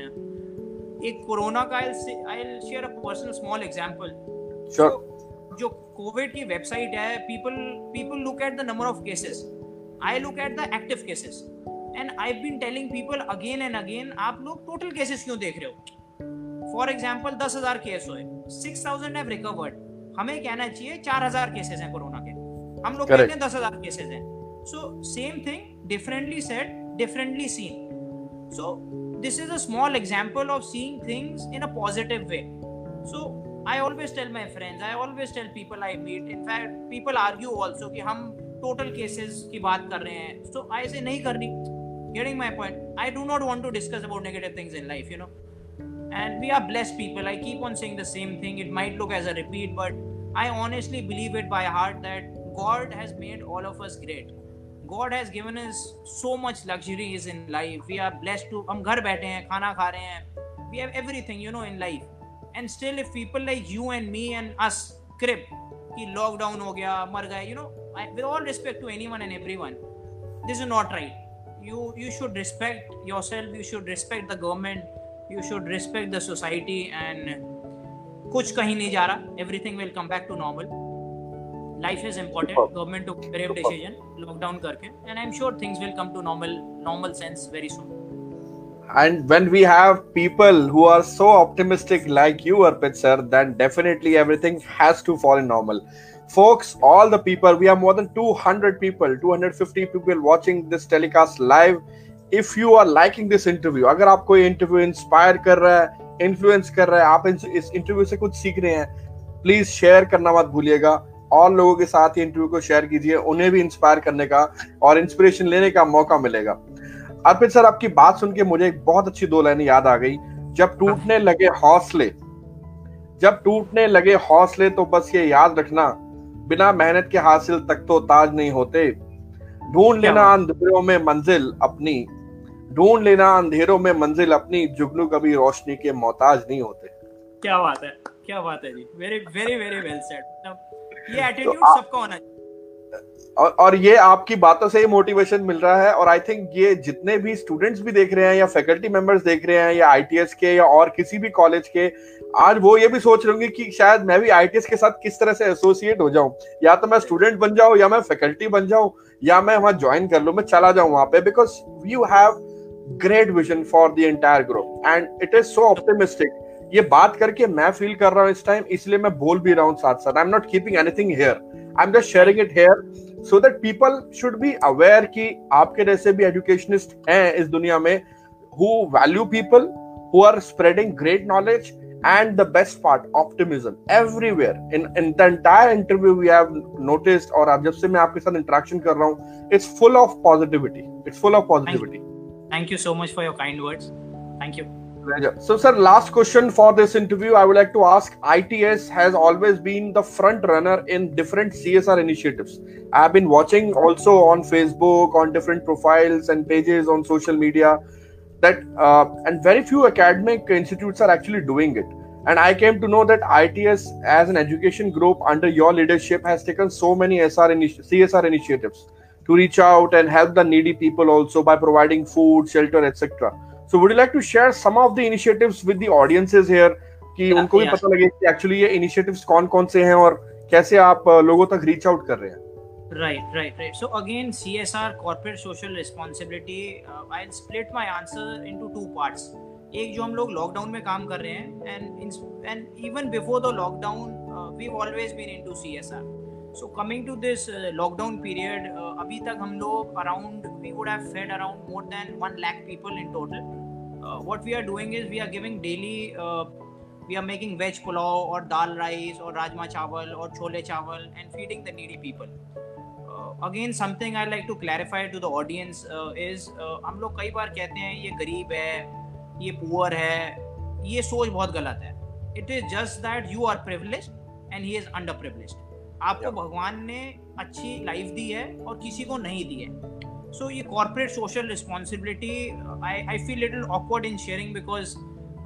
[SPEAKER 2] एक corona का I share a personal small example जो Covid की website है people people look at the number of cases I look at the active cases and I been telling people again and again आप लोग total cases क्यों देख रहे हो? For example दस हज़ार केस हुए. सिक्स थाउज़ेंड हैव रिकवर्ड हमें कहना चाहिए चार हज़ार केसेस हैं कोरोना के. हम लोग कहते हैं दस हज़ार केसेस हैं. So same thing differently set differently seen so this is a small example of seeing things in a positive way so i always tell my friends i always tell people i meet in fact people argue also कि हम total cases की बात कर रहे हैं so I say नहीं करनी getting my point i do not want to discuss about negative things in life you know and we are blessed people i keep on saying the same thing it might look as a repeat but i honestly believe it by heart that god has made all of us great God has given is so much luxuries in life we are blessed to हम घर बैठे हैं खाना खा रहे हैं। We have everything you know in life and still if people like you and me and us crib कि lockdown हो गया मर गए you know with all respect to any one and every one this is not right you you should respect your self you should respect the government you should respect the society and कुछ कहीं नहीं जा रहा. Everything will come back to normal life is important. Government to grave decision lockdown karke and i'm sure things will come to normal normal sense very soon
[SPEAKER 1] and when we have people who are so optimistic like you Arpit sir then definitely everything has to fall in normal folks all the people we have more than 200 people 250 people watching this telecast live if you are liking this interview अगर आप कोई interview inspire कर रहा है influence कर रहा है आप इस इंटरव्यू से कुछ सीख रहे हैं प्लीज़ शेयर करना मत भूलिएगा और लोगों के साथ ये इंटरव्यू को शेयर कीजिए उन्हें भी इंस्पायर करने का और इंस्पिरेशन लेने का मौका मिलेगा। अर्पित सर आपकी बात सुन के मुझे एक बहुत अच्छी दो लाइनें याद आ गई। जब टूटने लगे हौसले जब टूटने लगे हौसले तो बस ये याद रखना बिना मेहनत के हासिल तक तो ताज नहीं होते। ढूंढ लेना अंधेरों में मंजिल अपनी ढूंढ लेना अंधेरों में मंजिल अपनी जुगनू कभी रोशनी के मोहताज नहीं होते।
[SPEAKER 2] क्या बात है क्या बात है जी। Very very very well said [laughs] ये एटीट्यूड तो सबका होना चाहिए।
[SPEAKER 1] और और ये आपकी बातों से ही मोटिवेशन मिल रहा है और आई थिंक ये जितने भी स्टूडेंट्स भी देख रहे हैं या फैकल्टी मेंबर्स देख रहे हैं या आईटीएस के या और किसी भी कॉलेज के आज वो ये भी सोच रहे होंगे कि शायद मैं भी आईटीएस के साथ किस तरह से एसोसिएट हो जाऊँ। या तो मैं स्टूडेंट बन जाऊँ या मैं फैकल्टी बन जाऊँ या मैं वहाँ ज्वाइन कर लू मैं चला जाऊँ वहाँ पे because you have great vision for the entire group and it is so optimistic ये बात करके मैं फील कर रहा हूँ इस टाइम इसलिए मैं बोल भी रहा हूँ साथ साथ I am not keeping anything here I am just sharing it here so that people should be aware कि आपके जैसे भी एजुकेशनिस्ट हैं इस दुनिया में who value people who are spreading great knowledge and the best part optimism everywhere. In in the entire interview we have noticed और अब जब से मैं आपके साथ इंटरेक्शन कर रहा हूँ it's full of positivity. It's full of positivity.
[SPEAKER 2] Thank you so much for your kind words. Thank you.
[SPEAKER 1] So, sir, last question for this interview. I would like to ask ITS has always been the front runner in different CSR initiatives. I have been watching also on Facebook, on different profiles and pages on social media that, uh, and very few academic institutes are actually doing it. And I came to know that ITS, as an education group under your leadership, has taken so many SR initi- CSR initiatives to reach out and help the needy people also by providing food, shelter, etc. So would you like to share some of the initiatives with the audiences here कि yeah, उनको भी yeah. पता लगे कि actually ये initiatives कौन कौन से हैं और कैसे आप लोगों तक रीच आउट कर रहे हैं
[SPEAKER 2] right right right so again csr corporate social responsibility uh, i'll split my answer into two parts एक जो हम लोग लॉकडाउन में काम कर रहे हैं and and even before the lockdown we've always been into CSR. So coming to this uh, lockdown period, uh, अभी तक हम लोग around we would have fed around more than one lakh people in total. Uh, what we are doing is we are giving daily. Uh, we are making veg pulao or dal rice or rajma chawal or chole chawal and feeding the needy people. Uh, again, something I like to clarify to the audience uh, is uh, हम लोग कई बार कहते हैं ये गरीब है ये poor है ये सोच बहुत गलत है it is just that you are privilege and he is under privilege आपको
[SPEAKER 1] Yeah.
[SPEAKER 2] भगवान ने अच्छी लाइफ दी है और किसी को नहीं दी है सो ये corporate social responsibility I I feel little awkward in sharing because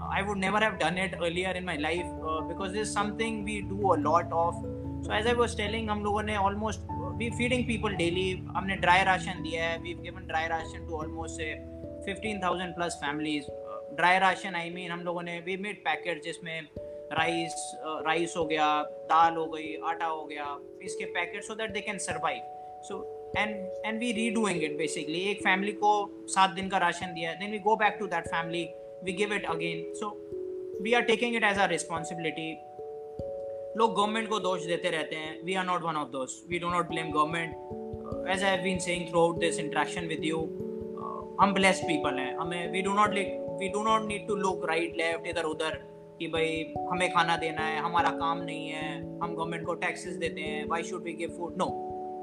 [SPEAKER 2] I would never have done it earlier in my life uh, because this is something we do a lot of. So as I was telling, हम लोगों ने almost we feeding people daily. हमने dry ration दिया है. We've given dry ration to almost say 15,000 plus families. Uh, dry ration I mean हम लोगों ने we made packets जिसमें राइस राइस हो गया दाल हो गई आटा हो गया इसके packet so that they can survive so and and we redoing it basically एक फैमिली को सात दिन का राशन दिया then we go back to that family we give it again so we are taking it as a responsibility लोग government को दोष देते रहते हैं. We are not one of those we do not blame government as I been saying throughout this interaction with you हम blessed people हैं. हमें we do not we do not need to look right left इधर, उधर, कि भाई हमें खाना देना है, हमारा काम नहीं है, हम गवर्नमेंट को टैक्सेस देते हैं why should we give food no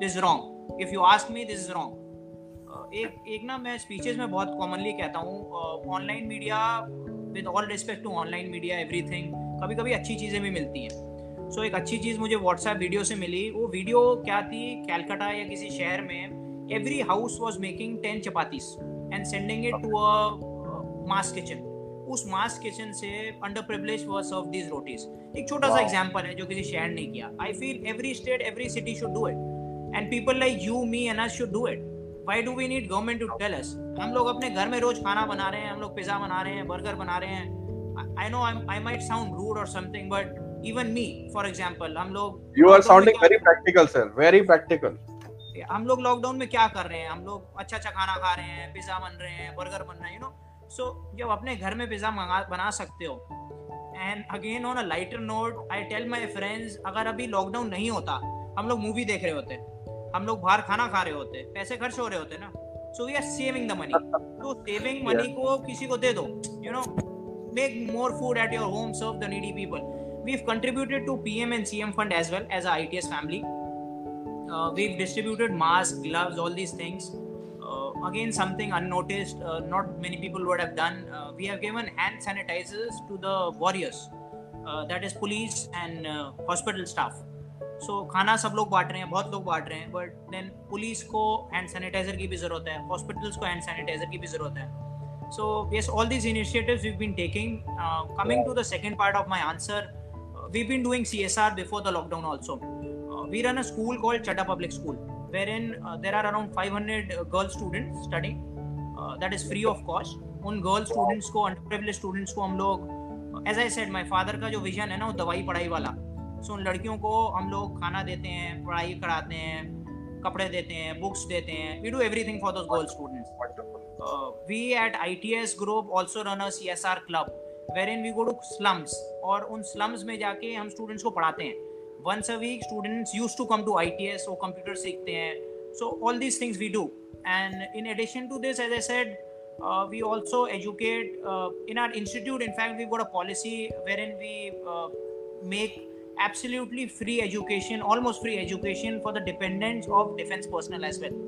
[SPEAKER 2] this wrong if you ask me this is wrong एक एक ना मैं स्पीचेस में बहुत कॉमनली कहता हूँ online media with all respect to online media everything कभी कभी अच्छी चीज़ें भी मिलती हैं। सो so, एक अच्छी चीज़ मुझे व्हाट्सएप वीडियो से मिली। वो वीडियो क्या थी? कैलकाटा या किसी शहर में every house was making ten chapatis and sending it to a mass kitchen उस मास किचन से under privilege we're serve these rotis एक छोटा सा एग्ज़ाम्पल है जो किसी शहर ने किया। I feel every state every city should do it and people like you me and us should do it why do we need government to tell us हम लोग अपने घर में रोज खाना बना रहे हैं हम लोग पिज्जा बना रहे हैं बर्गर बना रहे हैं। I know I might sound rude और something but even me for example हम लोग
[SPEAKER 1] You are
[SPEAKER 2] lockdown में
[SPEAKER 1] sounding
[SPEAKER 2] क्या-
[SPEAKER 1] very practical, sir. Very practical.
[SPEAKER 2] हम लोग लॉकडाउन में क्या कर रहे हैं? हम लोग अच्छा अच्छा खाना खा रहे हैं पिज्जा बन रहे हैं बर्गर बन रहे हैं यू नो सो जब अपने घर में पिज्जा बना सकते हो and again on a lighter note I tell my friends अगर अभी लॉकडाउन नहीं होता हम लोग मूवी देख रहे होते। हम लोग बाहर खाना खा रहे होते पैसे खर्च हो रहे होते ना। So we are saving the money तो सेविंग मनी को किसी को दे दो you know make more food at your home serve the needy people we have contributed to PM and CM fund as well as a ITS family we have distributed mask gloves all these things again something unnoticed not many people would have done we have given hand sanitizers to the warriors that is police and hospital staff so so, खाना सब लोग बांट रहे हैं बहुत लोग बांट रहे हैं बट देन पुलिस को हैंड सैनिटाइजर की भी ज़रूरत है हॉस्पिटल्स को हैंड सैनिटाइजर की भी ज़रूरत है। So yes all these initiative we been taking coming to the second part of my answer we been doing C S R before the lockdown also we run a school called Chhata public school where in there are around five hundred girl student study that is free of cost उन girl students को under privilege students को हम लोग as I said my father का जो vision है ना वो दवाई पढ़ाई वाला। सो उन लड़कियों को हम लोग खाना देते हैं पढ़ाई कराते हैं कपड़े देते हैं बुक्स देते हैं। We do everything for those
[SPEAKER 1] girl
[SPEAKER 2] students we at ITS group also run a CSR club wherein we go to slums और उन स्लम्स में जाके हम स्टूडेंट्स को पढ़ाते हैं। Once a week students use to come to I T S वो computer सीखते हैं। So all these things we do and in addition to this as I said we also educate in our institute in fact we got a policy where in we make absolutely free education almost free education for the dependents of defense personnel as well.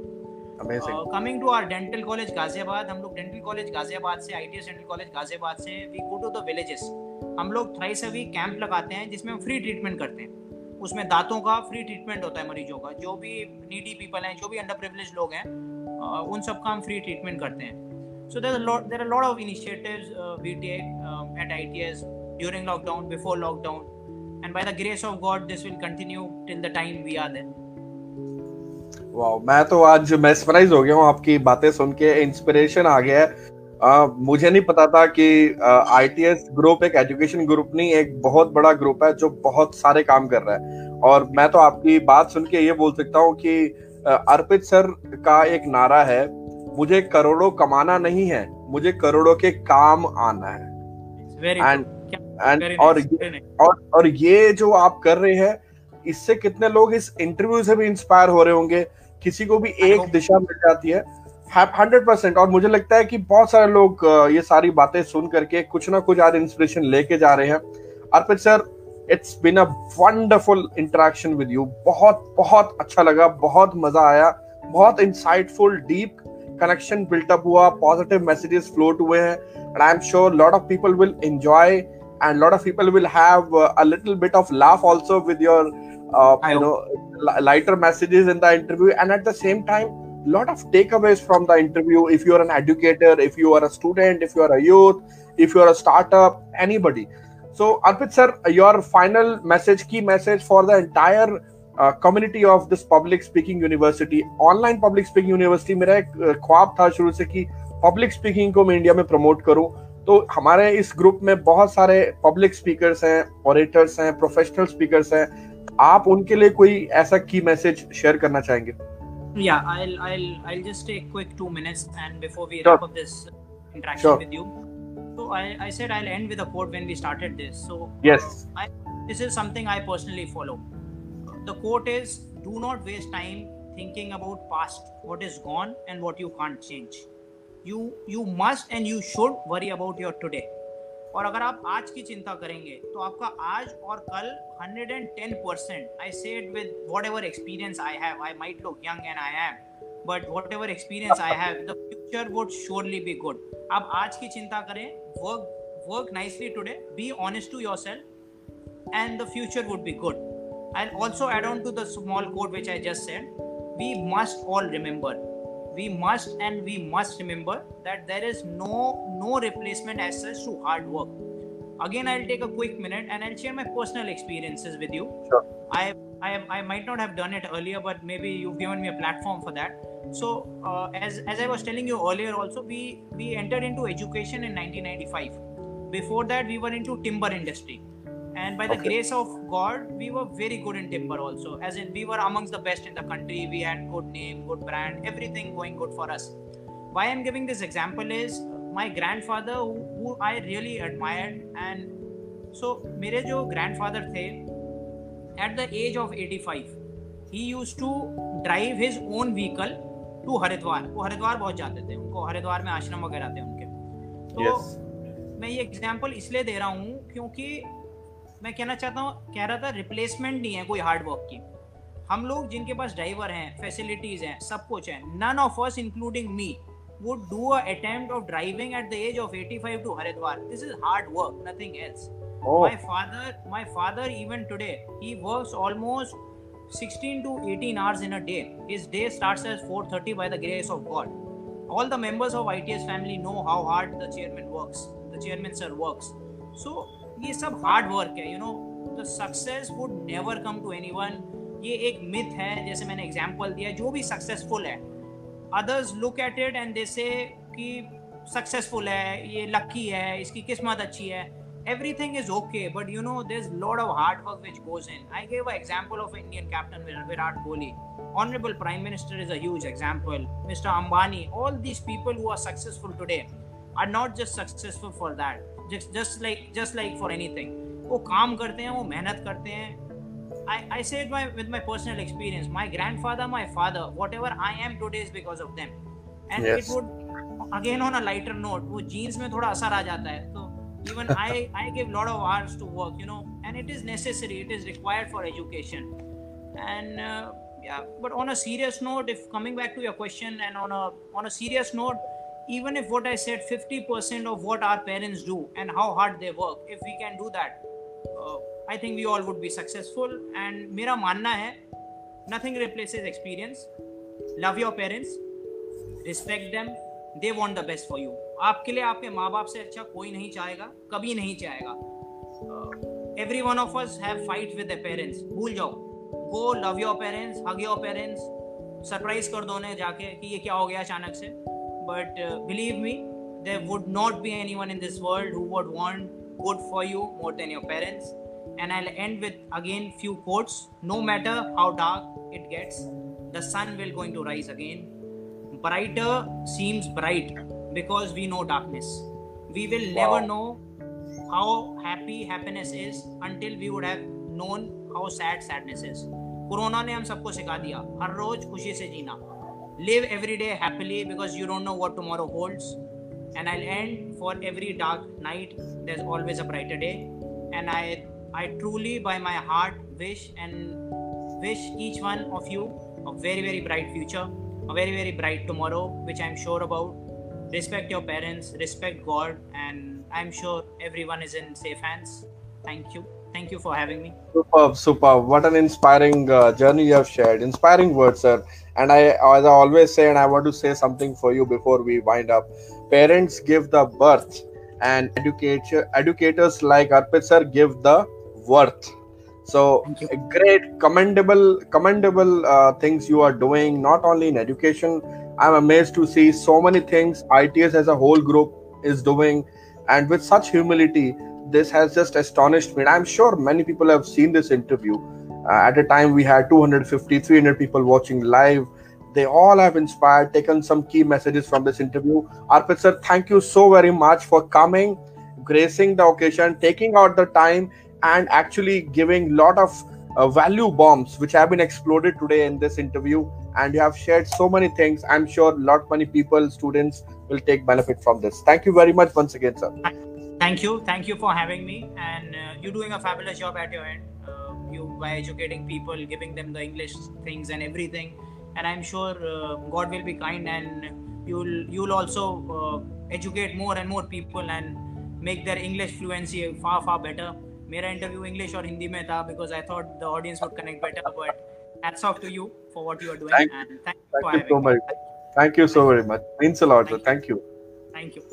[SPEAKER 2] Coming to our dental college Ghaziabad हम लोग dental college Ghaziabad से ITS dental college Ghaziabad से we go to the villages हम लोग thrice a camp लगाते हैं जिसमें हम फ्री ट्रीटमेंट करते हैं। उसमें दांतों का फ्री ट्रीटमेंट होता है मरीजों का। जो भी नीडी पीपल हैं जो भी अंडर प्रिविलेज लोग हैं uh, उन सब का हम फ्री ट्रीटमेंट करते हैं। So there there are lot of initiatives we take at ITS during lockdown before lockdown and by the grace of God this will continue till the time we are there
[SPEAKER 1] वाह मैं तो आज mesmerise हो गया हूँ आपकी बातें सुन के इंस्पिरेशन आ गया है। आ, मुझे नहीं पता था कि आईटीएस ग्रुप एक एजुकेशन ग्रुप नहीं एक बहुत बड़ा ग्रुप है जो बहुत सारे काम कर रहा है। और मैं तो आपकी बात सुन के ये बोल सकता हूँ कि आ, अर्पित सर का एक नारा है मुझे करोड़ों कमाना नहीं है मुझे करोड़ों के काम आना है। And- एंड और और और ये जो आप कर रहे हैं इससे कितने लोग इस इंटरव्यू से भी इंस्पायर हो रहे होंगे? किसी को भी एक दिशा मिल जाती है। हंड्रेड परसेंट और मुझे लगता है कि बहुत सारे लोग ये सारी बातें सुन करके कुछ ना कुछ आज इंस्पिरेशन लेके जा रहे हैं। Arpit sir it's been a wonderful interaction with you बहुत बहुत अच्छा लगा बहुत मज़ा आया बहुत insightful deep connection built up हुआ पॉजिटिव मैसेजेस फ्लोट हुए हैं। And I am sure lot of people will enjoy and lot of people will have uh, a little bit of laugh also with your uh, you know lighter messages in the interview and at the same time lot of takeaways from the interview if you are an educator if you are a student if you are a youth if you are a startup anybody so arpit sir your final message key message for the entire community of this public speaking university online public speaking university मेरा एक ख्वाब था शुरू से कि public speaking को मैं India में प्रमोट करूं तो हमारे इस ग्रुप में बहुत सारे पब्लिक स्पीकर्स हैं ऑरेटर्स हैं प्रोफेशनल स्पीकर्स हैं आप उनके लिए कोई ऐसा की मैसेज शेयर करना चाहेंगे
[SPEAKER 2] yeah i'll i'll i'll just take quick 2 minutes and before we wrap sure. up this interaction sure. with you so i i said i'll end with a quote when we started this so
[SPEAKER 1] yes
[SPEAKER 2] I, this is something i personally follow the quote is do not waste time thinking about past what is gone and what you can't change you you must and you should worry about your today और अगर आप आज की चिंता करेंगे तो आपका आज और कल 110 percent I said with whatever experience I have I might look young and I am but whatever experience I have the future would surely be good आप आज की चिंता करें work work nicely today be honest to yourself and the future would be good I'll also add on to the small quote which I just said. We must all remember. We must and we must remember that there is no no replacement as such to hard work. Again, I'll take a quick minute and I'll share my personal experiences with you.
[SPEAKER 1] Sure.
[SPEAKER 2] I I, I might not have done it earlier, but maybe you've given me a platform for that. So, uh, as as I was telling you earlier, also we we entered into education in 1995. Before that, we were into timber industry and by the okay. grace of god we were very good in timber also as in we were amongst the best in the country we had good name good brand everything going good for us why i'm giving this example is my grandfather who, who i really admired and so mere jo grandfather the at the age of 85 he used to drive his own vehicle to Haridwar वो हरिद्वार बहुत जाते थे उनको हरिद्वार में आश्रम वगैरह थे उनके तो yes. मैं ये एग्जांपल इसलिए दे रहा हूँ क्योंकि मैं कहना चाहता हूँ कह रहा था रिप्लेसमेंट नहीं है कोई हार्ड वर्क की हम लोग जिनके पास ड्राइवर हैं फैसिलिटीज़ हैं सब कुछ है none of us including me वो do attempt of driving at the age of eighty five to Haridwar this is hard work nothing else my father my father even today he work almost 16 to 18 hours in a day. His day starts at 4:30 by the grace of God. All the members of ITS family know how hard the chairman works. The chairman sir works. So ये सब hard work है you know the success would never come to any ये एक myth है, जैसे मैंने example दिया, जो भी सक्सेसफुल है. Others look at it and जैसे कि सक्सेसफुल है, ये लक्की है, इसकी किस्मत अच्छी है. Everything is okay but you know this lord of hard work which goes in I gave example of Indian captain Virat Kohli honourable prime minister is as example mister Ambani all these people who successful today are not just successful for that just like just like for anything वो काम करते हैं वो मेहनत करते हैं I, I say it my, with my personal experience. My grandfather, my father, whatever I am today is because of them. And yes. it would, again on a lighter note, वो jeans में थोड़ा असर आ जाता है. So even I, [laughs] I give lot of hours to work, you know, and it is necessary. It is required for education. And uh, yeah, but on a serious note, if coming back to your question, and on a on a serious note, even if what I said 50% of what our parents do and how hard they work, if we can do that, uh, I think we all would be successful. And मेरा मानना है nothing replaces experience. Love your parents, respect them. They want the best for you. आपके लिए आपके माँ बाप से अच्छा कोई नहीं चाहेगा कभी नहीं चाहेगा everyone of us have fight with parents भूल जाओ go love your parents hug your parents surprise कर दो उन्हें जाके कि ये क्या हो गया अचानक से but uh, believe me there would not be anyone in this world who would want good for you more than your parents and i'll end with again few quotes no matter how dark it gets the sun will going to rise again brighter seems bright because we know darkness we will never know how happy happiness is until we would have known how sad sadness is. Corona ने हम सबको सिखा दिया हर रोज खुशी से जीना live every day happily because you don't know what tomorrow holds. And i'll end for every dark night there's always a brighter day. And i i truly by my heart wish and wish each one of you a very very bright future a very very bright tomorrow which i'm sure about. Respect your parents respect god and i'm sure everyone is in safe hands. Thank you thank you for having me.
[SPEAKER 1] Superb superb. What an inspiring uh, journey you have shared. Inspiring words sir. And i as i always say and i want to say something for you before we wind up. Parents give the birth and educator educators like arpit sir give the worth. So great commendable commendable uh, things you are doing not only in education. I'm amazed to see so many things ITS as a whole group is doing. And with such humility this has just astonished me. I'm sure many people have seen this interview. Uh, at a time, we had 250, 300 people watching live. They all have inspired, taken some key messages from this interview. Arpit sir, thank you so very much for coming, gracing the occasion, taking out the time, and actually giving lot of uh, value bombs which have been exploded today in this interview. And you have shared so many things. I'm sure lot many people, students, will take benefit from this. Thank you very much once again, sir
[SPEAKER 2] thank you thank you for having me and uh, you're doing a fabulous job at your end uh, you by educating people giving them the english things and everything and i'm sure uh, god will be kind and you'll you'll also uh, educate more and more people and make their english fluency far far better मेरा interview English और हिंदी में था because I thought the audience would connect better but hats off to you for what you are doing
[SPEAKER 1] thank,
[SPEAKER 2] and thank,
[SPEAKER 1] thank you, so much thank you so very much means a lot thank, thank you
[SPEAKER 2] thank you